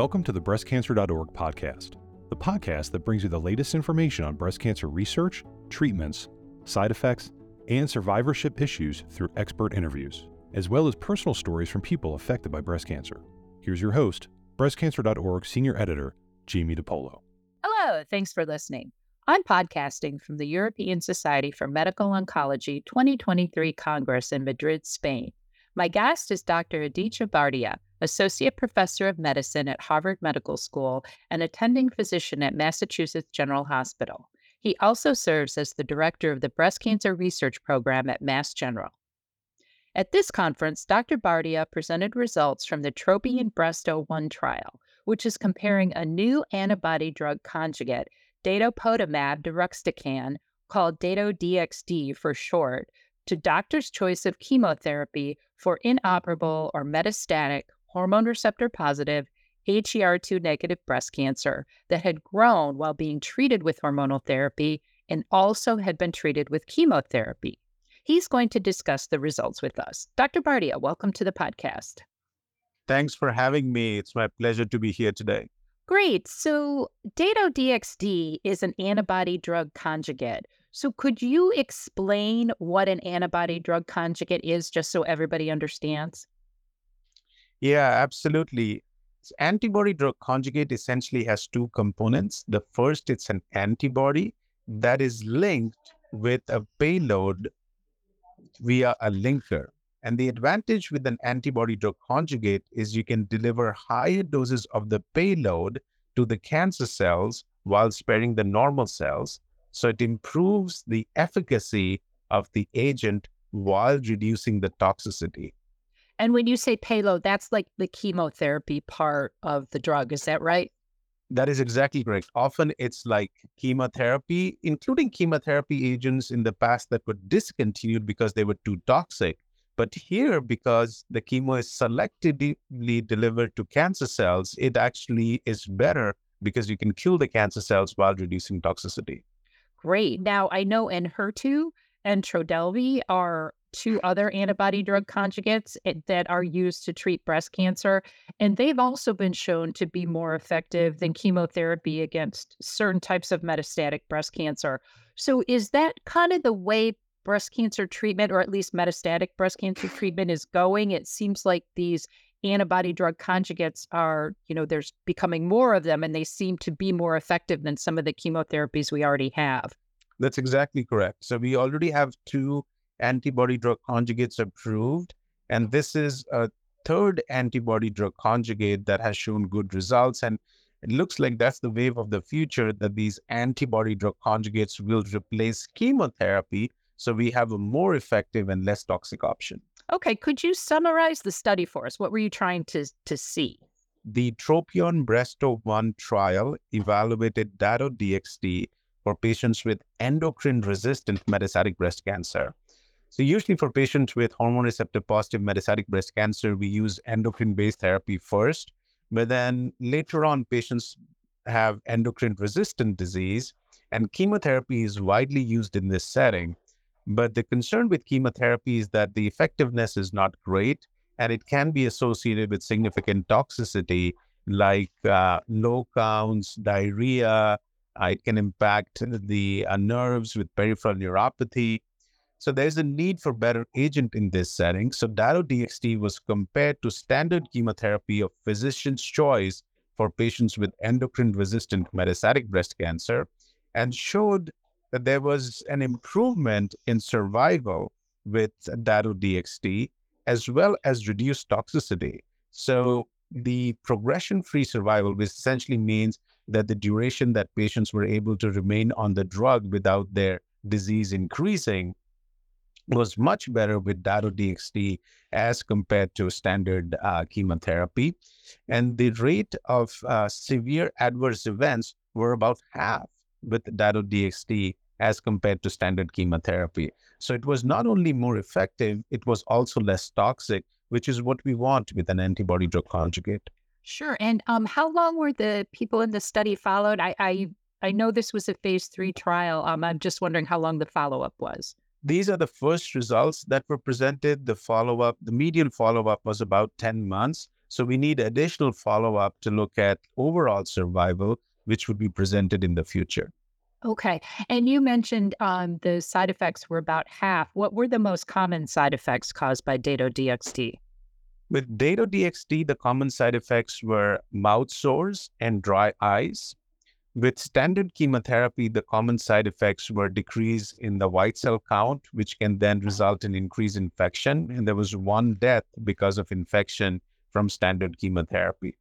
Welcome to the breastcancer.org podcast, the podcast that brings you the latest information on breast cancer research, treatments, side effects, and survivorship issues through expert interviews, as well as personal stories from people affected by breast cancer. Here's your host, breastcancer.org senior editor, Jamie DePolo. Hello, thanks for listening. I'm podcasting from the European Society for Medical Oncology 2023 Congress in Madrid, Spain. My guest is Dr. Aditya Bardia, Associate Professor of Medicine at Harvard Medical School and attending physician at Massachusetts General Hospital. He also serves as the director of the Breast Cancer Research Program at Mass General. At this conference, Dr. Bardia presented results from the Tropion Breast 01 trial, which is comparing a new antibody drug conjugate, datopotamab deruxtecan, called Dato-DXd for short, to doctor's choice of chemotherapy for inoperable or metastatic hormone receptor positive HER2 negative breast cancer that had grown while being treated with hormonal therapy and also had been treated with chemotherapy. He's going to discuss the results with us. Dr. Bardia, welcome to the podcast. Thanks for having me. It's my pleasure to be here today. Great. So, Dato-DXd is an antibody drug conjugate. So, could you explain what an antibody drug conjugate is just so everybody understands? Yeah, absolutely. Antibody drug conjugate essentially has two components. The first, it's an antibody that is linked with a payload via a linker. And the advantage with an antibody drug conjugate is you can deliver higher doses of the payload to the cancer cells while sparing the normal cells. So it improves the efficacy of the agent while reducing the toxicity. And when you say payload, that's like the chemotherapy part of the drug. Is that right? That is exactly correct. Often it's like chemotherapy, including chemotherapy agents in the past that were discontinued because they were too toxic. But here, because the chemo is selectively delivered to cancer cells, it actually is better because you can kill the cancer cells while reducing toxicity. Great. Now, I know Enhertu and Trodelvy are two other antibody drug conjugates eh, that are used to treat breast cancer. And they've also been shown to be more effective than chemotherapy against certain types of metastatic breast cancer. So, is that kind of the way breast cancer treatment, or at least metastatic breast cancer treatment, is going? It seems like these antibody drug conjugates are, you know, there's becoming more of them and they seem to be more effective than some of the chemotherapies we already have. That's exactly correct. So, we already have two antibody drug conjugates approved. And this is a third antibody drug conjugate that has shown good results. And it looks like that's the wave of the future that these antibody drug conjugates will replace chemotherapy. So we have a more effective and less toxic option. Okay. Could you summarize the study for us? What were you trying to, to see? The Tropion Breast 01 trial evaluated Dato-DXd for patients with endocrine resistant metastatic breast cancer. So usually for patients with hormone receptor positive metastatic breast cancer, we use endocrine based therapy first, but then later on patients have endocrine resistant disease and chemotherapy is widely used in this setting. But the concern with chemotherapy is that the effectiveness is not great and it can be associated with significant toxicity like uh, low counts, diarrhea. Uh, it can impact the uh, nerves with peripheral neuropathy. So there's a need for better agent in this setting. So Dato-DXd was compared to standard chemotherapy of physician's choice for patients with endocrine-resistant metastatic breast cancer and showed that there was an improvement in survival with Dato-DXd as well as reduced toxicity. So the progression-free survival, which essentially means that the duration that patients were able to remain on the drug without their disease increasing was much better with Dato-DXd as compared to standard uh, chemotherapy. And the rate of uh, severe adverse events were about half with Dato-DXd as compared to standard chemotherapy. So it was not only more effective, it was also less toxic, which is what we want with an antibody drug conjugate. Sure. And um, how long were the people in the study followed? I, I I know this was a phase three trial. Um, I'm just wondering how long the follow up was. These are the first results that were presented. The follow up, the median follow up was about 10 months. So we need additional follow up to look at overall survival, which would be presented in the future. Okay. And you mentioned um, the side effects were about half. What were the most common side effects caused by Dato-DXd? With Dato-DXd, the common side effects were mouth sores and dry eyes. With standard chemotherapy, the common side effects were decrease in the white cell count, which can then result in increased infection. And there was one death because of infection from standard chemotherapy.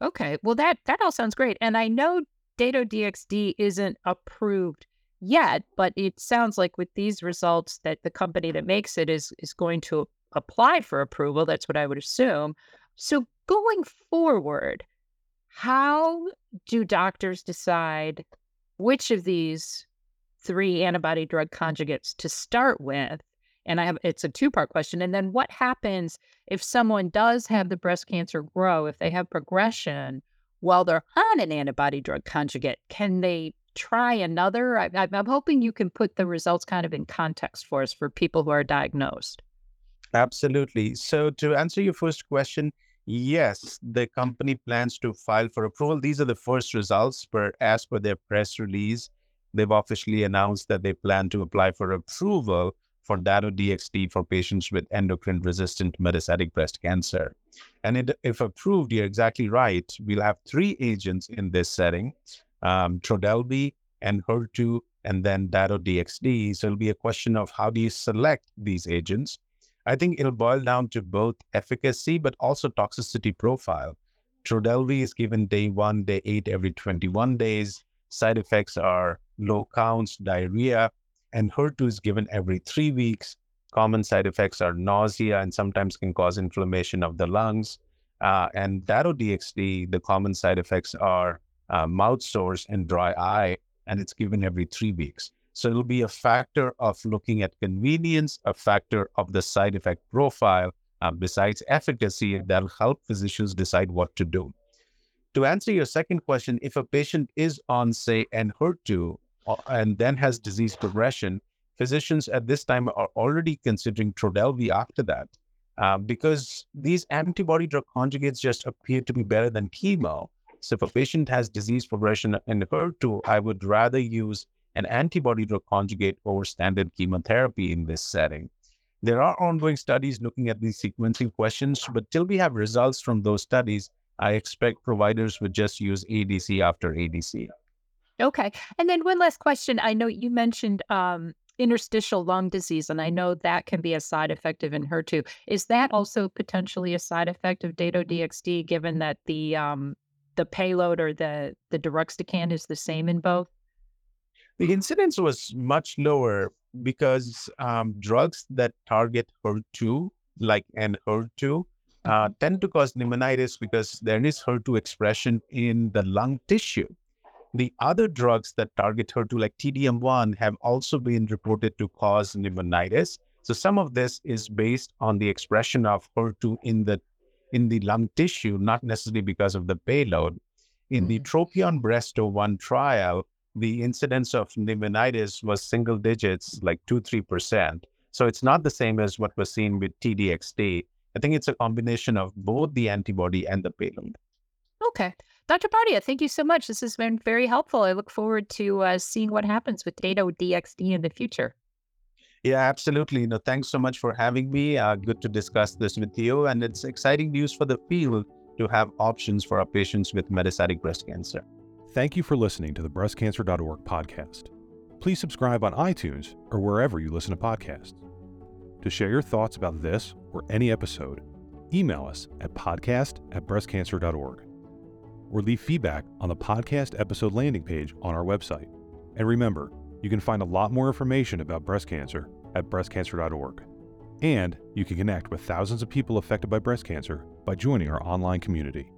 Okay. Well, that that all sounds great. And I know Dato-DXd isn't approved yet, but it sounds like with these results that the company that makes it is is going to apply for approval. That's what I would assume. So going forward, how do doctors decide which of these three antibody drug conjugates to start with? And I have it's a two-part question. And then what happens if someone does have the breast cancer grow, if they have progression? while they're on an antibody drug conjugate, can they try another? I, am hoping you can put the results kind of in context for us for people who are diagnosed. Absolutely. So, to answer your first question, yes, the company plans to file for approval. These are the first results, per as per their press release. They've officially announced that they plan to apply for approval for Dato-DXd for patients with endocrine resistant metastatic breast cancer. And it, if approved, you're exactly right. We'll have three agents in this setting um, Trodelvy, Enhertu, and then Dato-DXd. So it'll be a question of how do you select these agents? I think it'll boil down to both efficacy, but also toxicity profile. Trodelvy is given day one, day eight, every 21 days. Side effects are low counts, diarrhea, Enhertu is given every three weeks. Common side effects are nausea and sometimes can cause inflammation of the lungs. Uh, and Dato-DXd, the common side effects are uh, mouth sores and dry eye, and it's given every three weeks. So it'll be a factor of looking at convenience, a factor of the side effect profile, uh, besides efficacy, that'll help physicians decide what to do. To answer your second question, if a patient is on, say, Enhertu, and then has disease progression, physicians at this time are already considering Trodelvy after that. Uh, because these antibody drug conjugates just appear to be better than chemo. So if a patient has disease progression Enhertu, I would rather use an antibody drug conjugate over standard chemotherapy in this setting. There are ongoing studies looking at these sequencing questions, but till we have results from those studies, I expect providers would just use ADC after ADC. Okay. And then one last question. I know you mentioned um, interstitial lung disease, and I know that can be a side effect of Enhertu. Is that also potentially a side effect of Dato-DXd, given that the um, the payload or the the deruxtecan is the same in both? The incidence was much lower because um, drugs that target HER2, like Enhertu, uh, mm-hmm. tend to cause pneumonitis because there is HER2 expression in the lung tissue. The other drugs that target HER2, like T-DM1, have also been reported to cause pneumonitis. So some of this is based on the expression of HER2 in the in the lung tissue, not necessarily because of the payload. In mm-hmm. the Tropion Breast 01 trial, the incidence of pneumonitis was single digits, like 2 3%. So it's not the same as what was seen with T-DXd. I think it's a combination of both the antibody and the payload. Okay. Dr. Bardia, thank you so much. This has been very helpful. I look forward to uh, seeing what happens with Dato-DXd in the future. Yeah, absolutely. No, thanks so much for having me. Uh, good to discuss this with you. And it's exciting news for the field to have options for our patients with metastatic breast cancer. Thank you for listening to the breastcancer.org podcast. Please subscribe on iTunes or wherever you listen to podcasts. To share your thoughts about this or any episode, email us at podcast at breastcancer.org or leave feedback on the podcast episode landing page on our website. And remember, you can find a lot more information about breast cancer at breastcancer.org. And you can connect with thousands of people affected by breast cancer by joining our online community.